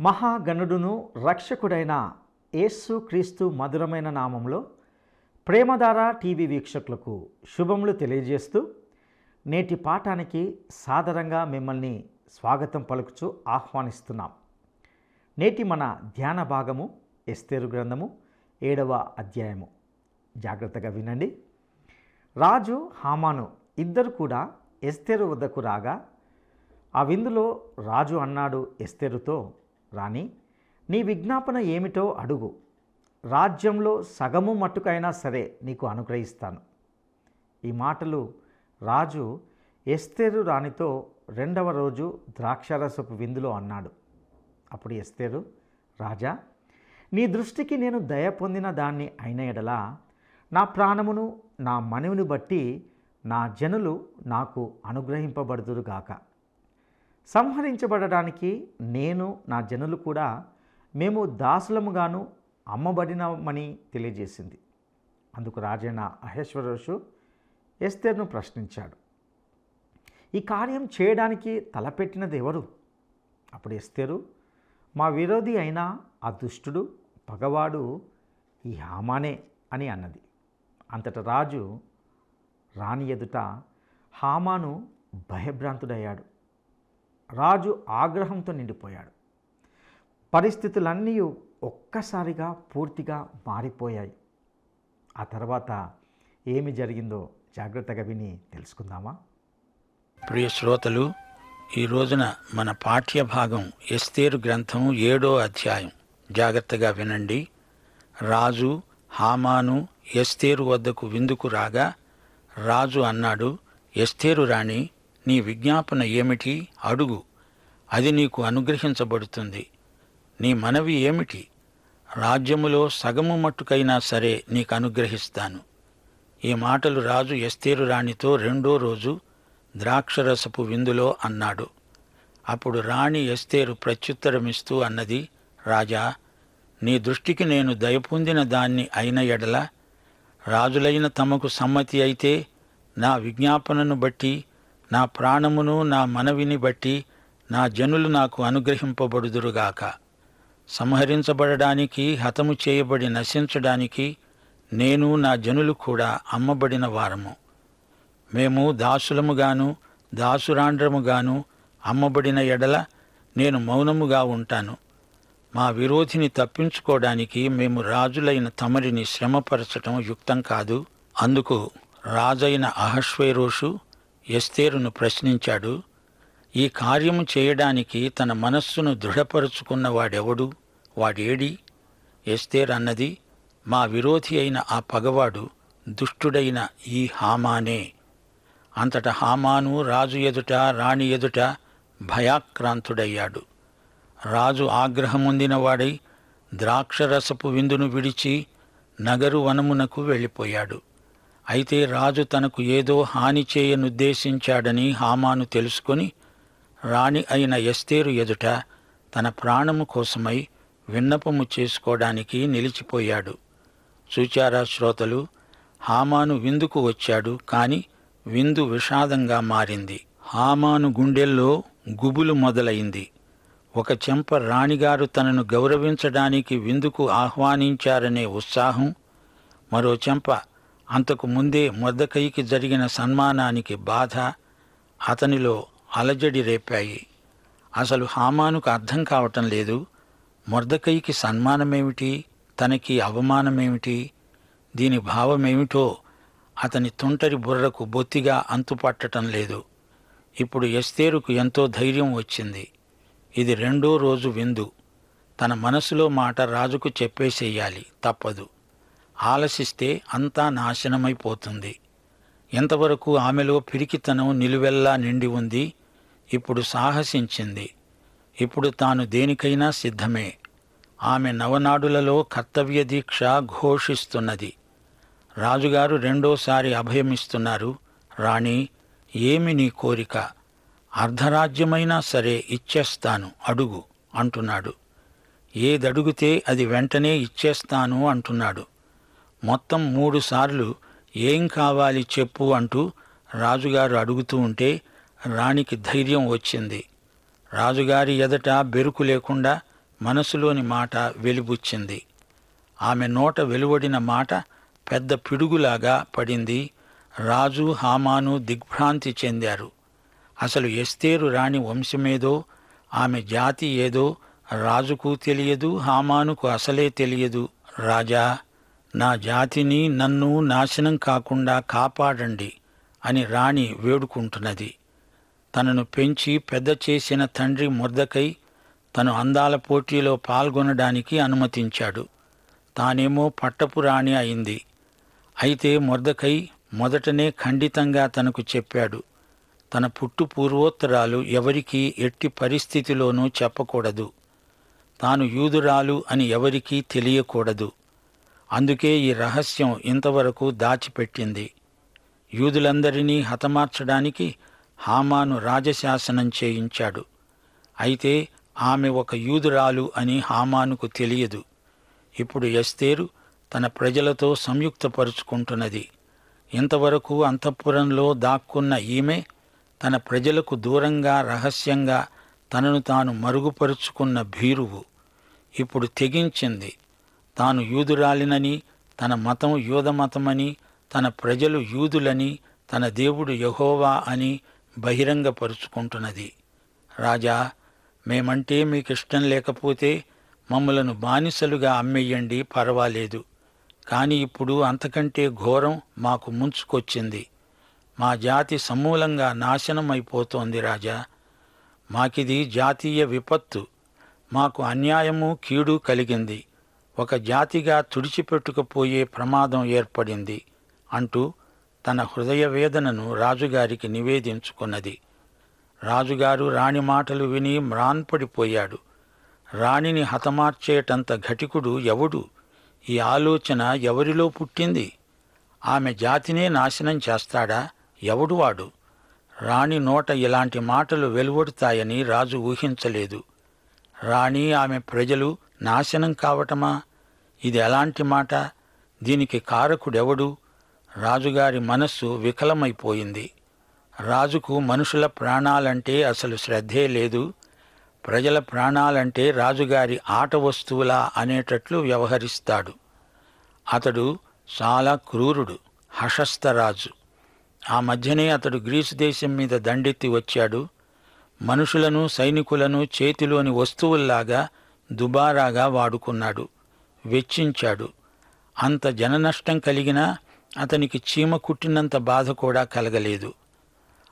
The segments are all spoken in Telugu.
మహాగణుడును రక్షకుడైన యేసు క్రీస్తు మధురమైన నామంలో ప్రేమధార టీవీ వీక్షకులకు శుభములు తెలియజేస్తూ నేటి పాఠానికి సాదరంగా మిమ్మల్ని స్వాగతం పలుకుచూ ఆహ్వానిస్తున్నాం. నేటి మన ధ్యాన భాగము ఎస్తేరు గ్రంథము ఏడవ అధ్యాయము. జాగ్రత్తగా వినండి. రాజు హామాను ఇద్దరు కూడా ఎస్తేరు వద్దకు రాగా ఆ విందులో రాజు అన్నాడు ఎస్తేరుతో రాణి నీ విజ్ఞాపన ఏమిటో అడుగు. రాజ్యంలో సగము మట్టుకైనా సరే నీకు అనుగ్రహిస్తాను. ఈ మాటలు రాజు ఎస్తేరు రాణితో రెండవ రోజు ద్రాక్షారసపు విందులో అన్నాడు. అప్పుడు ఎస్తేరు రాజా నీ దృష్టికి నేను దయ పొందిన దాన్ని అయిన ఎడలా నా ప్రాణమును నా మనవిని బట్టి నా జనులు నాకు అనుగ్రహింపబడుదురుగాక సంహరించబడడానికి నేను నా జనులు కూడా మేము దాసులముగాను అమ్మబడినమని తెలియజేసింది. అందుకు రాజైన అహేశ్వరసు ఎస్తేర్ను ప్రశ్నించాడు. ఈ కార్యం చేయడానికి తలపెట్టినది ఎవరు? అప్పుడు ఎస్తేరు మా విరోధి అయిన ఆ దుష్టుడు పగవాడు ఈ హామానే అని అన్నది. అంతటా రాజు రాణి ఎదుట హామాను భయభ్రాంతుడయ్యాడు. రాజు ఆగ్రహంతో నిండిపోయాడు. పరిస్థితులన్నీ ఒక్కసారిగా పూర్తిగా మారిపోయాయి. ఆ తర్వాత ఏమి జరిగిందో జాగ్రత్తగా విని తెలుసుకుందామా? ప్రియ శ్రోతలు ఈ రోజున మన పాఠ్య భాగం ఎస్తేరు గ్రంథం ఏడో అధ్యాయం. జాగ్రత్తగా వినండి. రాజు హామాను ఎస్తేరు వద్దకు విందుకు రాగా రాజు అన్నాడు ఎస్తేరు రాణి నీ విజ్ఞాపన ఏమిటి? అడుగు. అది నీకు అనుగ్రహించబడుతుంది. నీ మనవి ఏమిటి? రాజ్యములో సగము మట్టుకైనా సరే నీకు అనుగ్రహిస్తాను. ఈ మాటలు రాజు ఎస్తేరు రాణితో రెండో రోజు ద్రాక్షరసపు విందులో అన్నాడు. అప్పుడు రాణి ఎస్తేరు ప్రత్యుత్తరమిస్తూ అన్నది రాజా నీ దృష్టికి నేను దయపొందిన దాన్ని అయిన ఎడల రాజులైన తమకు సమ్మతి అయితే నా విజ్ఞాపనను బట్టి నా ప్రాణమును నా మనవిని బట్టి నా జనులు నాకు అనుగ్రహింపబడుదురుగాక. సంహరించబడడానికి హతము చేయబడి నశించడానికి నేను నా జనులు కూడా అమ్మబడిన వారము. మేము దాసులముగాను దాసురాండ్రముగాను అమ్మబడిన ఎడల నేను మౌనముగా ఉంటాను. మా విరోధిని తప్పించుకోవడానికి మేము రాజులైన తమరిని శ్రమపరచటం యుక్తం కాదు. అందుకు రాజైన అహశ్వేరోషు ఎస్తేరును ప్రశ్నించాడు ఈ కార్యము చేయడానికి తన మనస్సును దృఢపరుచుకున్న వాడెవడు? వాడేడి? ఎస్తేర్ అన్నది మా విరోధి అయిన ఆ పగవాడు దుష్టుడైన ఈ హామానే. అంతట హామాను రాజు ఎదుట రాణి ఎదుట భయాక్రాంతుడయ్యాడు. రాజు ఆగ్రహముందినవాడై ద్రాక్షరసపు విందును విడిచి నగరు వనమునకు వెళ్ళిపోయాడు. అయితే రాజు తనకు ఏదో హాని చేయనుద్దేశించాడని హామాను తెలుసుకొని రాణి అయిన ఎస్తేరు ఎదుట తన ప్రాణము కోసమై విన్నపము చేసుకోవడానికి నిలిచిపోయాడు. చూచారా శ్రోతలు హామాను విందుకు వచ్చాడు కాని విందు విషాదంగా మారింది. హామాను గుండెల్లో గుబులు మొదలైంది. ఒక చెంప రాణిగారు తనను గౌరవించడానికి విందుకు ఆహ్వానించారనే ఉత్సాహం మరో చెంప అంతకు ముందే మొద్దకైకి జరిగిన సన్మానానికి బాధ అతనిలో అలజడి రేపాయి. అసలు హామానుకు అర్థం కావటం లేదు. మొర్దకైకి సన్మానమేమిటి? తనకి అవమానమేమిటి? దీని భావమేమిటో అతని తుంటరి బుర్రకు బొత్తిగా అంతుపట్టడం లేదు. ఇప్పుడు ఎస్తేరుకు ఎంతో ధైర్యం వచ్చింది. ఇది రెండో రోజు విందు. తన మనసులో మాట రాజుకు చెప్పేసేయాలి తప్పదు. ఆలసిస్తే అంతా నాశనమైపోతుంది. ఎంతవరకు ఆమెలో పిరికితనం నిలువెల్లా నిండి ఉంది ఇప్పుడు సాహసించింది. ఇప్పుడు తాను దేనికైనా సిద్ధమే. ఆమె నవనాడులలో కర్తవ్య దీక్ష ఘోషిస్తున్నది. రాజుగారు రెండోసారి అభయమిస్తున్నారు. రాణి ఏమి నీ కోరిక? అర్ధరాజ్యమైనా సరే ఇచ్చేస్తాను అడుగు అంటున్నాడు. ఏదడుగుతే అది వెంటనే ఇచ్చేస్తాను అంటున్నాడు. మొత్తం మూడుసార్లు ఏం కావాలి చెప్పు అంటూ రాజుగారు అడుగుతూ ఉంటే రాణికి ధైర్యం వచ్చింది. రాజుగారి ఎదట బెరుకు లేకుండా మనసులోని మాట వెలిబుచ్చింది. ఆమె నోట వెలువడిన మాట పెద్ద పిడుగులాగా పడింది. రాజు హామాను దిగ్భ్రాంతి చెందారు. అసలు ఎస్తేరు రాణి వంశమేదో ఆమె జాతి ఏదో రాజుకు తెలియదు హామానుకు అసలే తెలియదు రాజా. నా జాతిని నన్ను నాశనం కాకుండా కాపాడండి అని రాణి వేడుకుంటున్నది. తనను పెంచి పెద్ద చేసిన తండ్రి ముర్దకై తను అందాల పోటీలో పాల్గొనడానికి అనుమతించాడు. తానేమో పట్టపు రాణి అయింది. అయితే ముర్దకై మొదటనే ఖండితంగా తనకు చెప్పాడు. తన పుట్టు పూర్వోత్తరాలు ఎవరికీ ఎట్టి పరిస్థితిలోనూ చెప్పకూడదు. తాను యూదురాలు అని ఎవరికీ తెలియకూడదు. అందుకే ఈ రహస్యం ఇంతవరకు దాచిపెట్టింది. యూదులందరినీ హతమార్చడానికి హామాను రాజశాసనం చేయించాడు. అయితే ఆమె ఒక యూదురాలు అని హామానుకు తెలియదు. ఇప్పుడు ఎస్తేరు తన ప్రజలతో సంయుక్తపరుచుకుంటున్నది. ఇంతవరకు అంతఃపురంలో దాక్కున్న ఈమె తన ప్రజలకు దూరంగా రహస్యంగా తనను తాను మరుగుపరుచుకున్న భీరువు. ఇప్పుడు తెగించింది. తాను యూదురాలినని తన మతం యూదమతమని తన ప్రజలు యూదులని తన దేవుడు యహోవా అని బహిరంగపరుచుకుంటున్నది. రాజా మేమంటే మీకు ఇష్టం లేకపోతే మమ్మలను బానిసలుగా అమ్మేయండి పర్వాలేదు. కాని ఇప్పుడు అంతకంటే ఘోరం మాకు ముంచుకొచ్చింది. మా జాతి సమూలంగా నాశనం అయిపోతోంది రాజా. మాకిది జాతీయ విపత్తు. మాకు అన్యాయము కీడు కలిగింది. ఒక జాతిగా తుడిచిపెట్టుకుపోయే ప్రమాదం ఏర్పడింది అంటూ తన హృదయ వేదనను రాజుగారికి నివేదించుకున్నది. రాజుగారు రాణి మాటలు విని మ్రాన్పడిపోయాడు. రాణిని హతమార్చేటంత ఘటికుడు ఎవడు? ఈ ఆలోచన ఎవరిలో పుట్టింది? ఆమె జాతినే నాశనం చేస్తాడా? ఎవడు వాడు? రాణి నోట ఇలాంటి మాటలు వెలువడుతాయని రాజు ఊహించలేదు. రాణి ఆమె ప్రజలు నాశనం కావటమా? ఇది ఎలాంటి మాట? దీనికి కారకుడెవడు? రాజుగారి మనస్సు వికలమైపోయింది. రాజుకు మనుషుల ప్రాణాలంటే అసలు శ్రద్ధే లేదు. ప్రజల ప్రాణాలంటే రాజుగారి ఆట వస్తువులా అనేటట్లు వ్యవహరిస్తాడు. అతడు చాలా క్రూరుడు హషస్థరాజు ఆ మధ్యనే అతడు గ్రీసు దేశం మీద దండెత్తి వచ్చాడు. మనుషులను సైనికులను చేతిలోని వస్తువుల్లాగా దుబారాగా వాడుకున్నాడు. వెచ్చించాడు. అంత జననష్టం కలిగినా అతనికి చీమ కుట్టినంత బాధ కూడా కలగలేదు.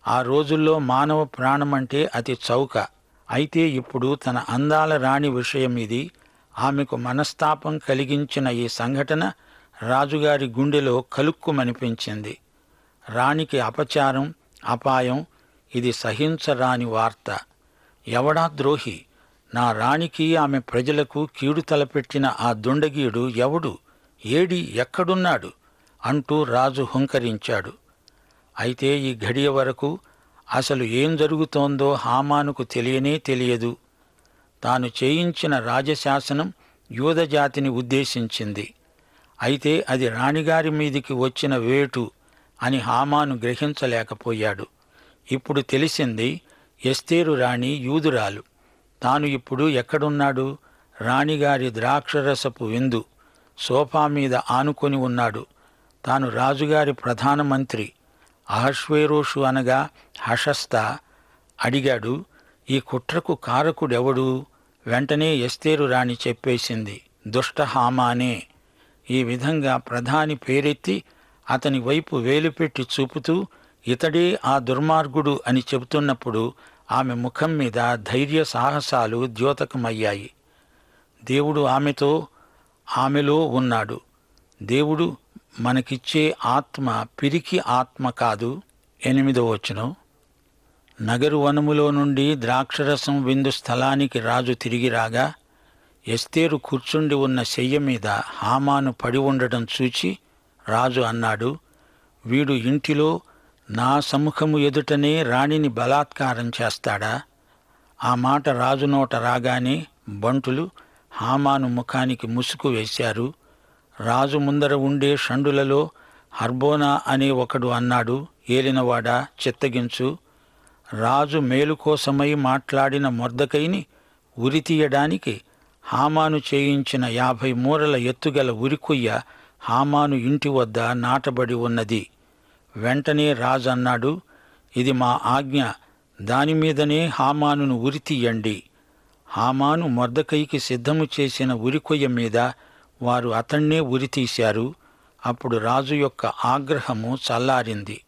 ఆ రోజుల్లో మానవ ప్రాణమంటే అతి చౌక. అయితే ఇప్పుడు తన అందాల రాణి విషయం ఇది ఆమెకు మనస్తాపం కలిగించిన ఈ సంఘటన రాజుగారి గుండెలో కలుక్కుమనిపించింది. రాణికి అపచారం అపాయం ఇది సహించరాని వార్త. ఎవడా ద్రోహి? నా రాణికి ఆమె ప్రజలకు కీడు తలపెట్టిన ఆ దుండగీయుడు ఎవడు? ఏడి ఎక్కడున్నాడు? అంటూ రాజు హుంకరించాడు. అయితే ఈ ఘడియ వరకు అసలు ఏం జరుగుతోందో హామానుకు తెలియనే తెలియదు. తాను చేయించిన రాజశాసనం యూదజాతిని ఉద్దేశించింది. అయితే అది రాణిగారి మీదికి వచ్చిన వేటు అని హామాను గ్రహించలేకపోయాడు. ఇప్పుడు తెలిసింది ఎస్తేరు రాణి యూదురాలు. తాను ఇప్పుడు ఎక్కడున్నాడు? రాణిగారి ద్రాక్షరసపు విందు సోఫా మీద ఆనుకొని ఉన్నాడు. తాను రాజుగారి ప్రధానమంత్రి అహశ్వేరోషు అనగా హషస్త అడిగాడు ఈ కుట్రకు కారకుడెవడు? వెంటనే ఎస్తేరు రాణి చెప్పేసింది దుష్ట హామానే. ఈ విధంగా ప్రధాని పేరెత్తి అతని వైపు వేలుపెట్టి చూపుతూ ఇతడే ఆ దుర్మార్గుడు అని చెబుతున్నప్పుడు ఆమె ముఖం మీద ధైర్య సాహసాలు ద్యోతకమయ్యాయి. దేవుడు ఆమెతో ఆమెలో ఉన్నాడు. దేవుడు మనకిచ్చే ఆత్మ పిరికి ఆత్మ కాదు. ఎనిమిదో వచనం. నగరు వనములో నుండి ద్రాక్షరసం విందు స్థలానికి రాజు తిరిగి రాగా ఎస్తేరు కూర్చుండి ఉన్న శయ్య మీద హామాను పడి ఉండటం చూచి రాజు అన్నాడు వీడు ఇంటిలో నా సముఖము ఎదుటనే రాణిని బలాత్కారం చేస్తాడా? ఆ మాట రాజు నోట రాగానే బంటులు హామాను ముఖానికి ముసుగు వేశారు. రాజు ముందర ఉండే షండులలో హర్బోనా అనే ఒకడు అన్నాడు. ఏలినవాడా చిత్తగించు. రాజు మేలు కోసమై మాట్లాడిన మొర్దకైని ఉరితీయడానికి హామాను చేయించిన యాభై మూరల ఎత్తుగల ఉరికొయ్య హామాను ఇంటి వద్ద నాటబడి ఉన్నది. వెంటనే రాజు అన్నాడు ఇది మా ఆజ్ఞ దానిమీదనే హామానును ఉరితీయండి. హామాను మొద్దకైకి సిద్ధము చేసిన ఉరికొయ్య మీద వారు అతణ్ణే ఉరితీశారు. అప్పుడు రాజు యొక్క ఆగ్రహము చల్లారింది.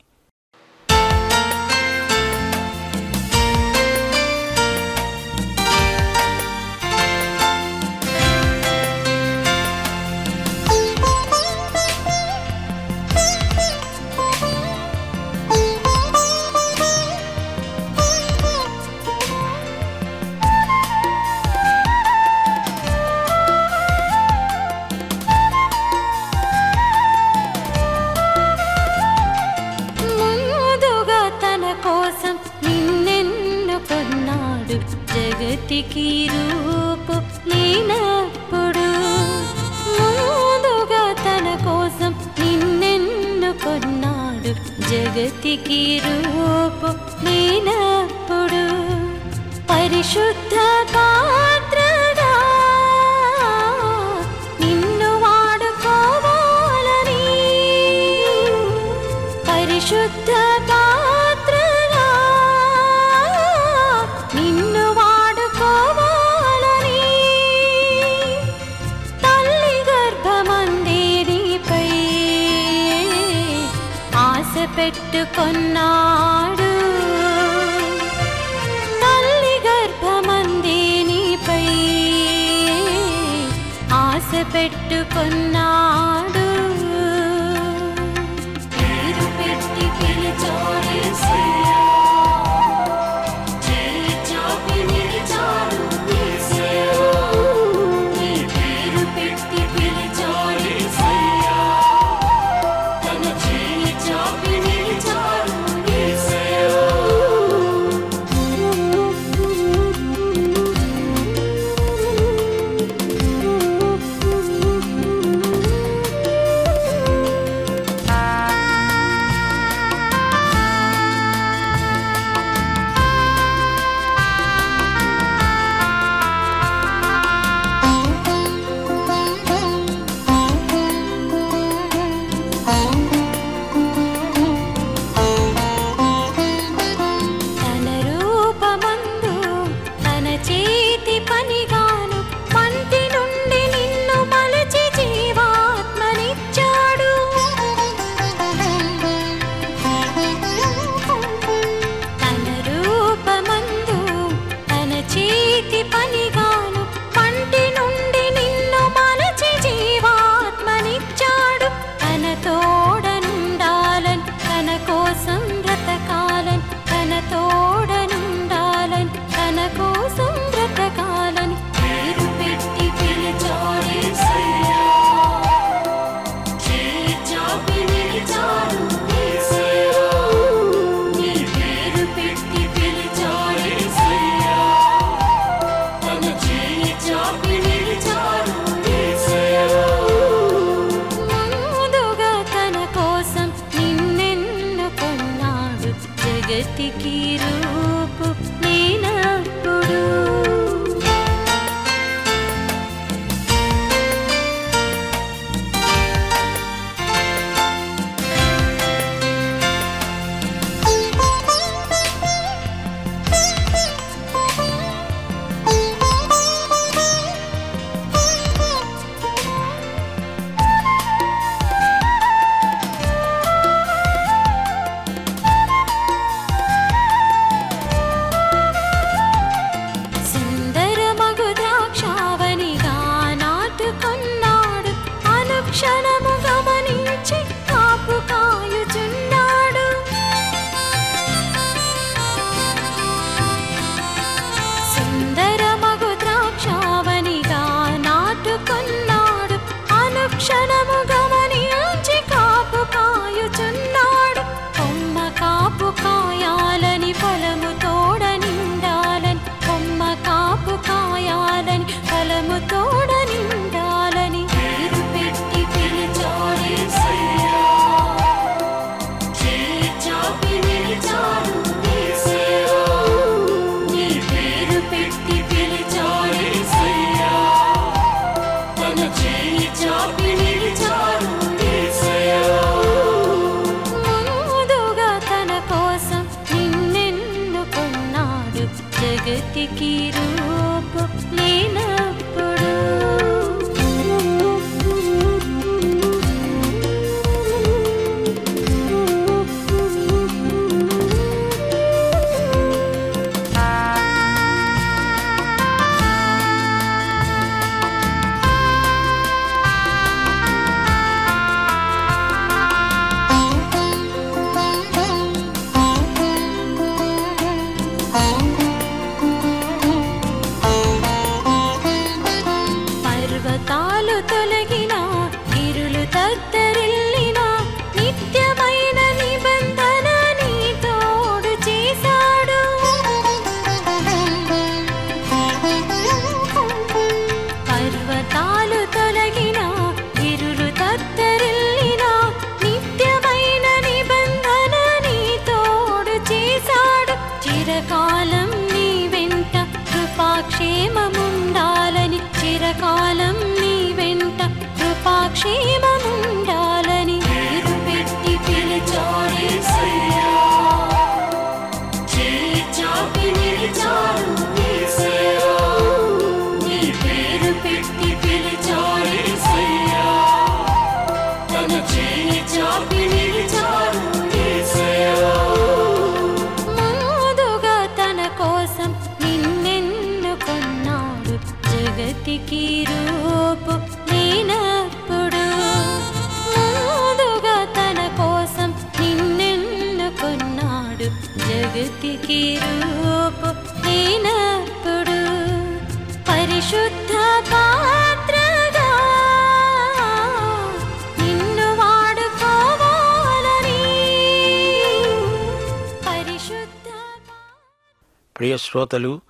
ప్రియ శ్రోతలు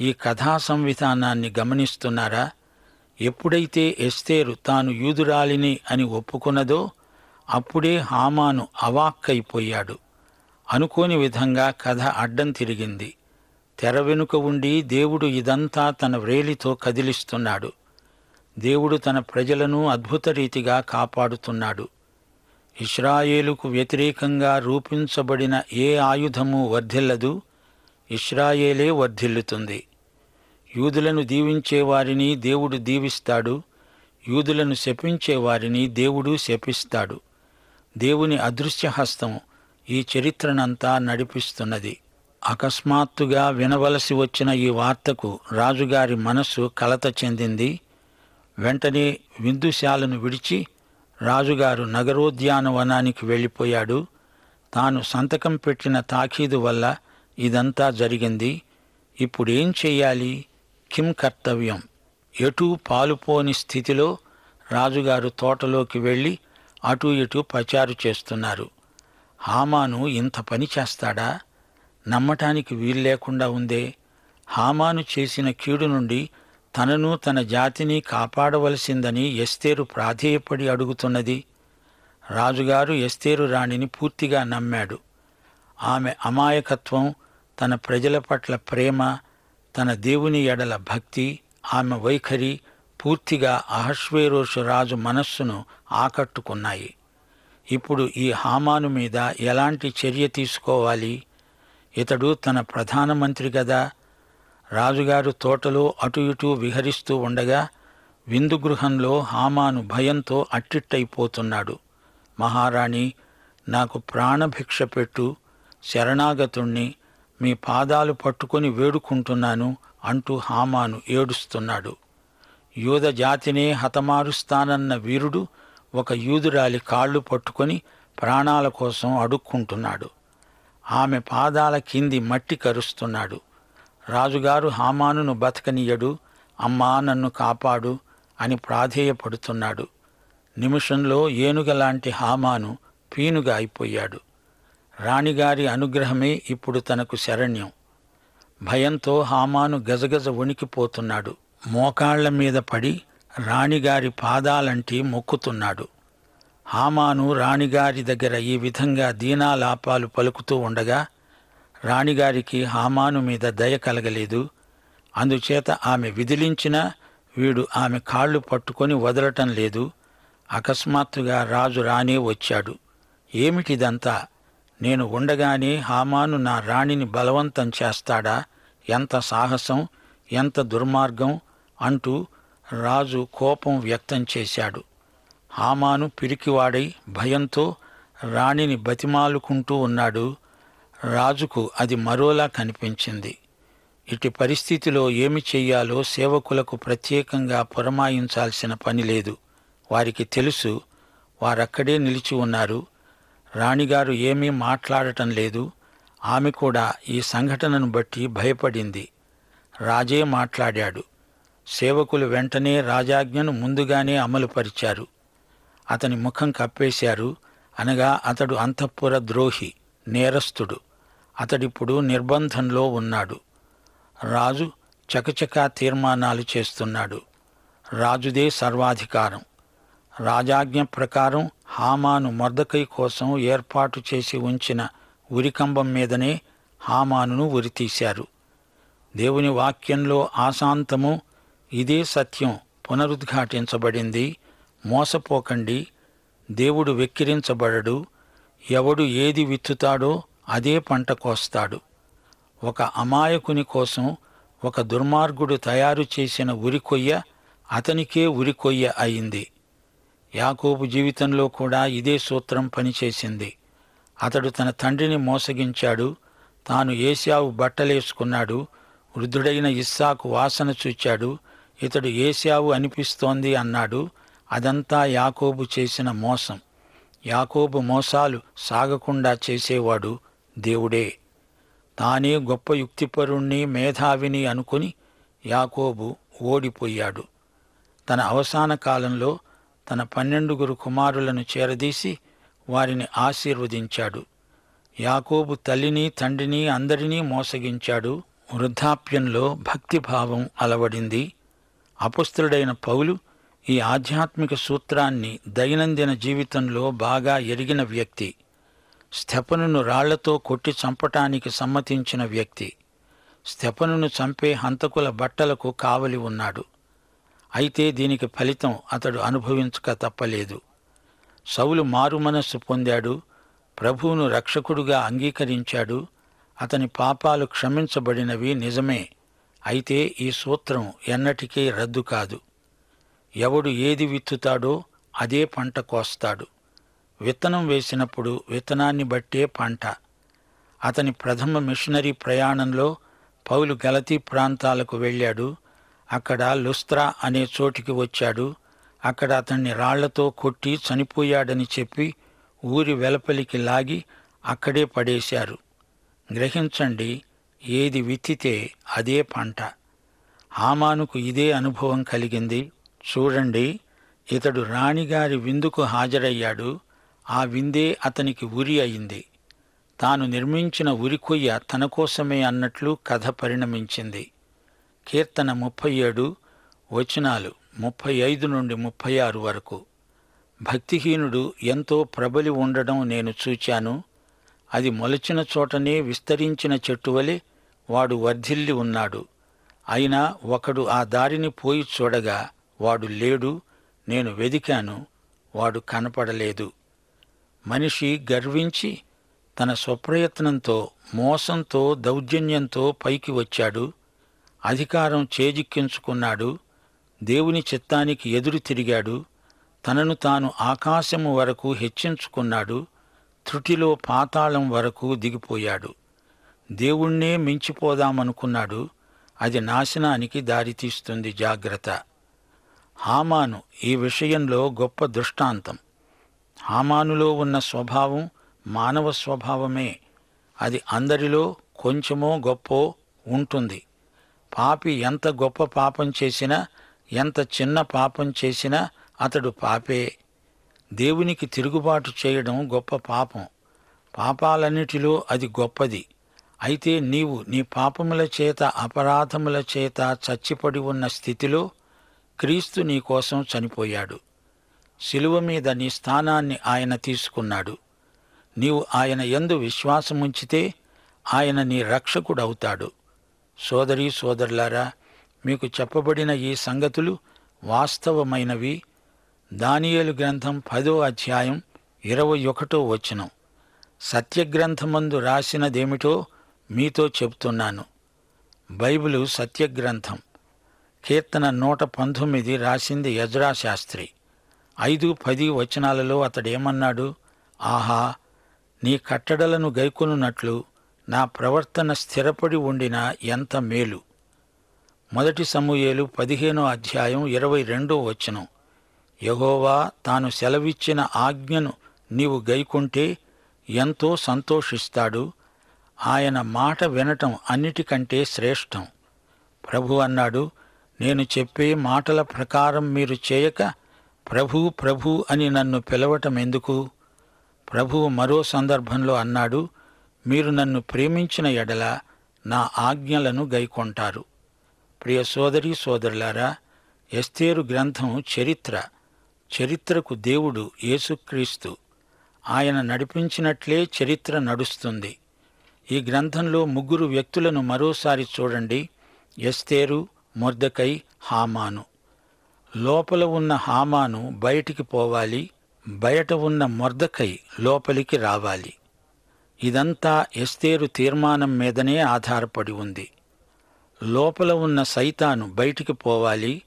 ఈ కథా సంవిధానాన్ని గమనిస్తున్నారా? ఎప్పుడైతే ఎస్తేరు తాను యూదురాలిని అని ఒప్పుకున్నదో అప్పుడే హామాను అవాక్కైపోయాడు. అనుకోని విధంగా కథ అడ్డం తిరిగింది. తెర వెనుక ఉండి దేవుడు ఇదంతా తన వ్రేలితో కదిలిస్తున్నాడు. దేవుడు తన ప్రజలను అద్భుత రీతిగా కాపాడుతున్నాడు. ఇస్రాయేలుకు వ్యతిరేకంగా రూపించబడిన ఏ ఆయుధము వర్ధిల్లదు ఇస్రాయేలే వర్ధిల్లుతుంది. యూదులను దీవించే వారిని దేవుడు దీవిస్తాడు యూదులను శపించేవారిని దేవుడు శపిస్తాడు. దేవుని అదృశ్యహస్తము ఈ చరిత్రనంతా నడిపిస్తున్నది. అకస్మాత్తుగా వినవలసి వచ్చిన ఈ వార్తకు రాజుగారి మనస్సు కలత చెందింది. వెంటనే విందుశాలను విడిచి రాజుగారు నగరోద్యానవనానికి వెళ్ళిపోయాడు. తాను సంతకం పెట్టిన తాకీదు వల్ల ఇదంతా జరిగింది. ఇప్పుడేం చెయ్యాలి కిం కర్తవ్యం? ఎటూ పాలుపోని స్థితిలో రాజుగారు తోటలోకి వెళ్ళి అటూ ఇటూ పచారు చేస్తున్నారు. హామాను ఇంత పని చేస్తాడా? నమ్మటానికి వీల్లేకుండా ఉందే. హామాను చేసిన కీడు నుండి తనను తన జాతిని కాపాడవలసిందని ఎస్తేరు ప్రాధేయపడి అడుగుతున్నది. రాజుగారు ఎస్తేరు రాణిని పూర్తిగా నమ్మాడు. ఆమె అమాయకత్వం తన ప్రజల పట్ల ప్రేమ తన దేవుని ఎడల భక్తి ఆమె వైఖరి పూర్తిగా అహశ్వేరోషు రాజు మనస్సును ఆకట్టుకున్నాయి. ఇప్పుడు ఈ హామాను మీద ఎలాంటి చర్య తీసుకోవాలి? ఇతడు తన ప్రధానమంత్రి గదా రాజుగారు తోటలో అటు ఇటు విహరిస్తూ ఉండగా విందు గృహంలో హామాను భయంతో అట్టిట్టయిపోతున్నాడు. మహారాణి నాకు ప్రాణభిక్ష పెట్టు శరణాగతుణ్ణి మీ పాదాలు పట్టుకొని వేడుకుంటున్నాను అంటూ హామాను ఏడుస్తున్నాడు. యూద జాతినే హతమారుస్తానన్న వీరుడు ఒక యూదురాలి కాళ్ళు పట్టుకొని ప్రాణాల కోసం అడుక్కుంటున్నాడు. ఆమె పాదాల కింది మట్టి కరుస్తున్నాడు. రాజుగారు హామానును బతకనీయడు అమ్మా నన్ను కాపాడు అని ప్రాధేయపడుతున్నాడు. నిమిషంలో ఏనుగలాంటి హామాను పీనుగా అయిపోయాడు. రాణిగారి అనుగ్రహమే ఇప్పుడు తనకు శరణ్యం. భయంతో హామాను గజగజ వణికిపోతున్నాడు. మోకాళ్ళ మీద పడి రాణిగారి పాదాలంటి మొక్కుతున్నాడు. హామాను రాణిగారి దగ్గర ఈ విధంగా దీనాలాపాలు పలుకుతూ ఉండగా రాణిగారికి హామాను మీద దయ కలగలేదు. అందుచేత ఆమె విదిలించినా వీడు ఆమె కాళ్ళు పట్టుకొని వదలటం లేదు. అకస్మాత్తుగా రాజు రానే వచ్చాడు. ఏమిటిదంతా? నేను ఉండగానే హామాను నా రాణిని బలవంతం చేస్తాడా? ఎంత సాహసం ఎంత దుర్మార్గం అంటూ రాజు కోపం వ్యక్తం చేశాడు. హామాను పిరికివాడై భయంతో రాణిని బతిమాలుకుంటూ ఉన్నాడు. రాజుకు అది మరోలా కనిపించింది. ఇటు పరిస్థితిలో ఏమి చెయ్యాలో సేవకులకు ప్రత్యేకంగా పురమాయించాల్సిన పని లేదు. వారికి తెలుసు వారక్కడే నిలిచి ఉన్నారు. రాణిగారు ఏమీ మాట్లాడటం లేదు. ఆమె కూడా ఈ సంఘటనను బట్టి భయపడింది. రాజే మాట్లాడాడు. సేవకులు వెంటనే రాజాజ్ఞను ముందుగానే అమలుపరిచారు. అతని ముఖం కప్పేశారు. అనగా అతడు అంతఃపుర ద్రోహి. నేరస్తుడు. అతడిప్పుడు నిర్బంధంలో ఉన్నాడు. రాజు చకచకా తీర్మానాలు చేస్తున్నాడు. రాజుదే సర్వాధికారం. రాజాజ్ఞ ప్రకారం హామాను మర్దకై కోసం ఏర్పాటు చేసి ఉంచిన ఉరికంబం మీదనే హామానును ఉరితీశారు. దేవుని వాక్యంలో ఆశాంతము ఇదే సత్యం పునరుద్ఘాటించబడింది మోసపోకండి దేవుడు వెక్కిరించబడడు ఎవడు ఏది విత్తుతాడో అదే పంట కోస్తాడు. ఒక అమాయకుని కోసం ఒక దుర్మార్గుడు తయారు చేసిన ఉరికొయ్య అతనికే ఉరికొయ్య అయింది. యాకోబు జీవితంలో కూడా ఇదే సూత్రం పనిచేసింది. అతడు తన తండ్రిని మోసగించాడు. తాను ఏశావు బట్టలేసుకున్నాడు. వృద్ధుడైన ఇస్సాకు వాసన చూచాడు. ఇతడు ఏశావు అనిపిస్తోంది అన్నాడు. అదంతా యాకోబు చేసిన మోసం. యాకోబు మోసాలు సాగకుండా చేసేవాడు దేవుడే. తానే గొప్ప యుక్తిపరుణ్ణి మేధావిని అనుకుని యాకోబు ఓడిపోయాడు. తన అవసాన కాలంలో తన పన్నెండుగురు కుమారులను చేరదీసి వారిని ఆశీర్వదించాడు. యాకోబు తల్లిని తండ్రిని అందరినీ మోసగించాడు. వృద్ధాప్యంలో భక్తిభావం అలవడింది. అపుస్తుడైన పౌలు ఈ ఆధ్యాత్మిక సూత్రాన్ని దైనందిన జీవితంలో బాగా ఎరిగిన వ్యక్తి స్థెపనును రాళ్ళతో కొట్టి చంపటానికి సమ్మతించిన వ్యక్తి స్థెపనును చంపే హంతకుల బట్టలకు కావలి ఉన్నాడు. అయితే దీనికి ఫలితం అతడు అనుభవించక తప్పలేదు. సౌలు మారు మనస్సు పొందాడు ప్రభువును రక్షకుడుగా అంగీకరించాడు అతని పాపాలు క్షమించబడినవి నిజమే అయితే ఈ సూత్రం ఎన్నటికీ రద్దు కాదు. ఎవడు ఏది విత్తుతాడో అదే పంట కోస్తాడు. విత్తనం వేసినప్పుడు విత్తనాన్ని బట్టే పంట. అతని ప్రథమ మిషనరీ ప్రయాణంలో పౌలు గలతీ ప్రాంతాలకు వెళ్ళాడు. అక్కడ లుస్త్రా అనే చోటికి వచ్చాడు. అక్కడ అతన్ని రాళ్ళతో కొట్టి చనిపోయాడని చెప్పి ఊరి వెలపలికి లాగి అక్కడే పడేశారు. గ్రహించండి ఏది విత్తితే అదే పంట. హామానుకు ఇదే అనుభవం కలిగింది. చూడండి ఇతడు రాణిగారి విందుకు హాజరయ్యాడు. ఆ విందే అతనికి ఉరి అయింది. తాను నిర్మించిన ఉరికొయ్య తన కోసమే అన్నట్లు కథ పరిణమించింది. కీర్తన ముప్పై ఏడు వచనాలు ముప్పై ఐదు నుండి ముప్పై ఆరు వరకు. భక్తిహీనుడు ఎంతో ప్రబలి ఉండడం నేను చూచాను. అది మొలచిన చోటనే విస్తరించిన చెట్టువలె వాడు వర్ధిల్లి ఉన్నాడు. అయినా ఒకడు ఆ దారిని పోయి చూడగా వాడు లేడు నేను వెదికాను వాడు కనపడలేదు. మనిషి గర్వించి తన స్వప్రయత్నంతో మోసంతో దౌర్జన్యంతో పైకి వచ్చాడు. అధికారం చేజిక్కించుకున్నాడు. దేవుని చిత్తానికి ఎదురు తిరిగాడు. తనను తాను ఆకాశము వరకు హెచ్చించుకున్నాడు. త్రుటిలో పాతాళం వరకు దిగిపోయాడు. దేవుణ్ణే మించిపోదామనుకున్నాడు. అది నాశనానికి దారితీస్తుంది జాగ్రత్త. హామాను ఈ విషయంలో గొప్ప దృష్టాంతం. హామానులో ఉన్న స్వభావం మానవ స్వభావమే. అది అందరిలో కొంచెమో గొప్పో ఉంటుంది. పాపి ఎంత గొప్ప పాపం చేసినా ఎంత చిన్న పాపం చేసినా అతడు పాపే. దేవునికి తిరుగుబాటు చేయడం గొప్ప పాపం. పాపాలన్నిటిలో అది గొప్పది. అయితే నీవు నీ పాపముల చేత అపరాధముల చేత చచ్చిపడి ఉన్న స్థితిలో క్రీస్తు నీ కోసం చనిపోయాడు. శిలువ మీద నీ స్థానాన్ని ఆయన తీసుకున్నాడు. నీవు ఆయన ఎందు విశ్వాసముంచితే ఆయన నీ రక్షకుడవుతాడు. సోదరీ సోదరులారా మీకు చెప్పబడిన ఈ సంగతులు వాస్తవమైనవి. దానియేలు గ్రంథం పదో అధ్యాయం ఇరవై ఒకటో వచనం. సత్యగ్రంథమందు రాసినదేమిటో మీతో చెప్తున్నాను. బైబిలు సత్యగ్రంథం. కీర్తన నూట పంతొమ్మిది రాసింది యజ్రా శాస్త్రి. ఐదు పది వచనాలలో అతడేమన్నాడు? ఆహా నీ కట్టడలను గైకొనున్నట్లు నా ప్రవర్తన స్థిరపడి ఉండిన ఎంత మేలు. మొదటి సమూయేలు పదిహేనో అధ్యాయం ఇరవై రెండో వచనం. యహోవా తాను సెలవిచ్చిన ఆజ్ఞను నీవు గైకుంటే ఎంతో సంతోషిస్తాడు. ఆయన మాట వినటం అన్నిటికంటే శ్రేష్టం. ప్రభు అన్నాడు నేను చెప్పే మాటల ప్రకారం మీరు చేయక ప్రభు ప్రభు అని నన్ను పిలవటం ఎందుకు? ప్రభువు మరో సందర్భంలో అన్నాడు మీరు నన్ను ప్రేమించిన ఎడల నా ఆజ్ఞలను గైకొంటారు. ప్రియ సోదరి సోదరులారా ఎస్తేరు గ్రంథం చరిత్ర. చరిత్రకు దేవుడు యేసుక్రీస్తు. ఆయన నడిపించినట్లే చరిత్ర నడుస్తుంది. ఈ గ్రంథంలో ముగ్గురు వ్యక్తులను మరోసారి చూడండి. ఎస్తేరు మొర్దకై హామాను. లోపల ఉన్న హామాను బయటికి పోవాలి బయట ఉన్న మొర్దకై లోపలికి రావాలి. ఇదంతా ఎస్తేరు తీర్మానం మీదనే ఆధారపడి ఉంది. లోపల ఉన్న సైతాను బయటికి పోవాలి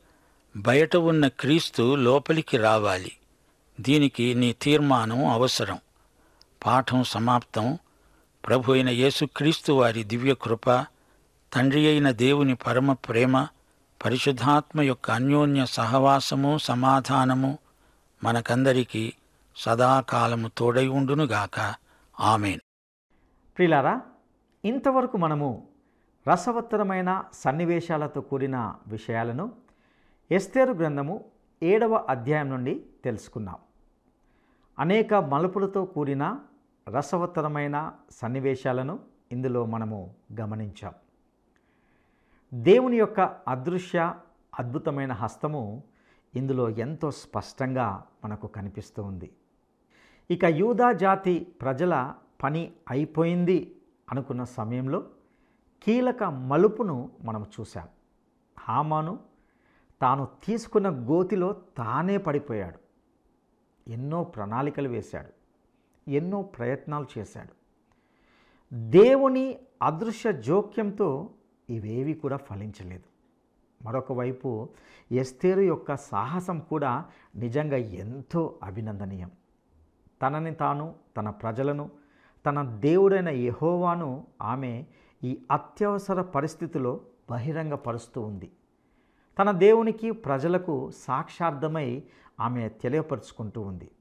బయట ఉన్న క్రీస్తు లోపలికి రావాలి. దీనికి నీ తీర్మానం అవసరం. పాఠం సమాప్తం. ప్రభు అయిన యేసుక్రీస్తు వారి దివ్య కృప తండ్రి అయిన దేవుని పరమ ప్రేమ పరిశుద్ధాత్మ యొక్క అన్యోన్య సహవాసము సమాధానము మనకందరికీ సదాకాలము తోడై ఉండునుగాక. ఆమెన్. ప్రిలారా ఇంతవరకు మనము రసవత్తరమైన సన్నివేశాలతో కూడిన విషయాలను ఎస్తేరు గ్రంథము ఏడవ అధ్యాయం నుండి తెలుసుకున్నాం. అనేక మలుపులతో కూడిన రసవత్తరమైన సన్నివేశాలను ఇందులో మనము గమనించాం. దేవుని యొక్క అదృశ్య అద్భుతమైన హస్తము ఇందులో ఎంతో స్పష్టంగా మనకు కనిపిస్తూ ఉంది. ఇక యూదా జాతి ప్రజల పని అయిపోయింది అనుకున్న సమయంలో కీలక మలుపును మనం చూశాం. హామాను తాను తీసుకున్న గోతిలో తానే పడిపోయాడు. ఎన్నో ప్రణాళికలు వేశాడు. ఎన్నో ప్రయత్నాలు చేశాడు. దేవుని అదృశ్య జోక్యంతో ఇవేవి కూడా ఫలించలేదు. మరొక వైపు ఎస్తేరు యొక్క సాహసం కూడా నిజంగా ఎంతో అభినందనీయం. తనని తాను తన ప్రజలను తన దేవుడైన యహోవాను ఆమె ఈ అత్యవసర పరిస్థితిలో బహిరంగపరుస్తూ ఉంది. తన దేవునికి ప్రజలకు సాక్షార్థమై ఆమె తెలియపరుచుకుంటూ ఉంది.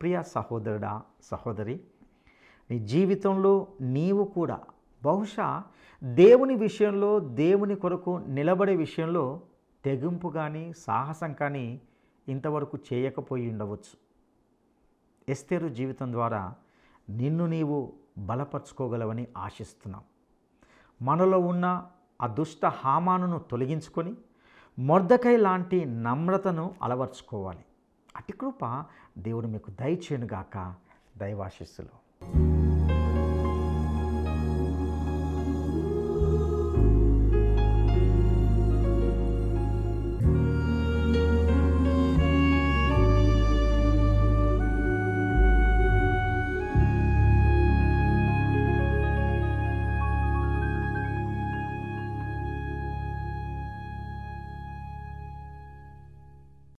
ప్రియ సహోదరుడా సహోదరి నీ జీవితంలో నీవు కూడా బహుశా దేవుని విషయంలో దేవుని కొరకు నిలబడే విషయంలో తెగింపు కానీ సాహసం కానీ ఇంతవరకు చేయకపోయి ఉండవచ్చు. ఎస్తేరు జీవితం ద్వారా నిన్ను నీవు బలపరుచుకోగలవని ఆశిస్తున్నాం. మనలో ఉన్న అదుష్ట దుష్ట హామానును తొలగించుకొని మొర్దకై లాంటి నమ్రతను అలవర్చుకోవాలి. అటి కృప దేవుడు మీకు దయచేనుగాక దైవాశిస్సులు.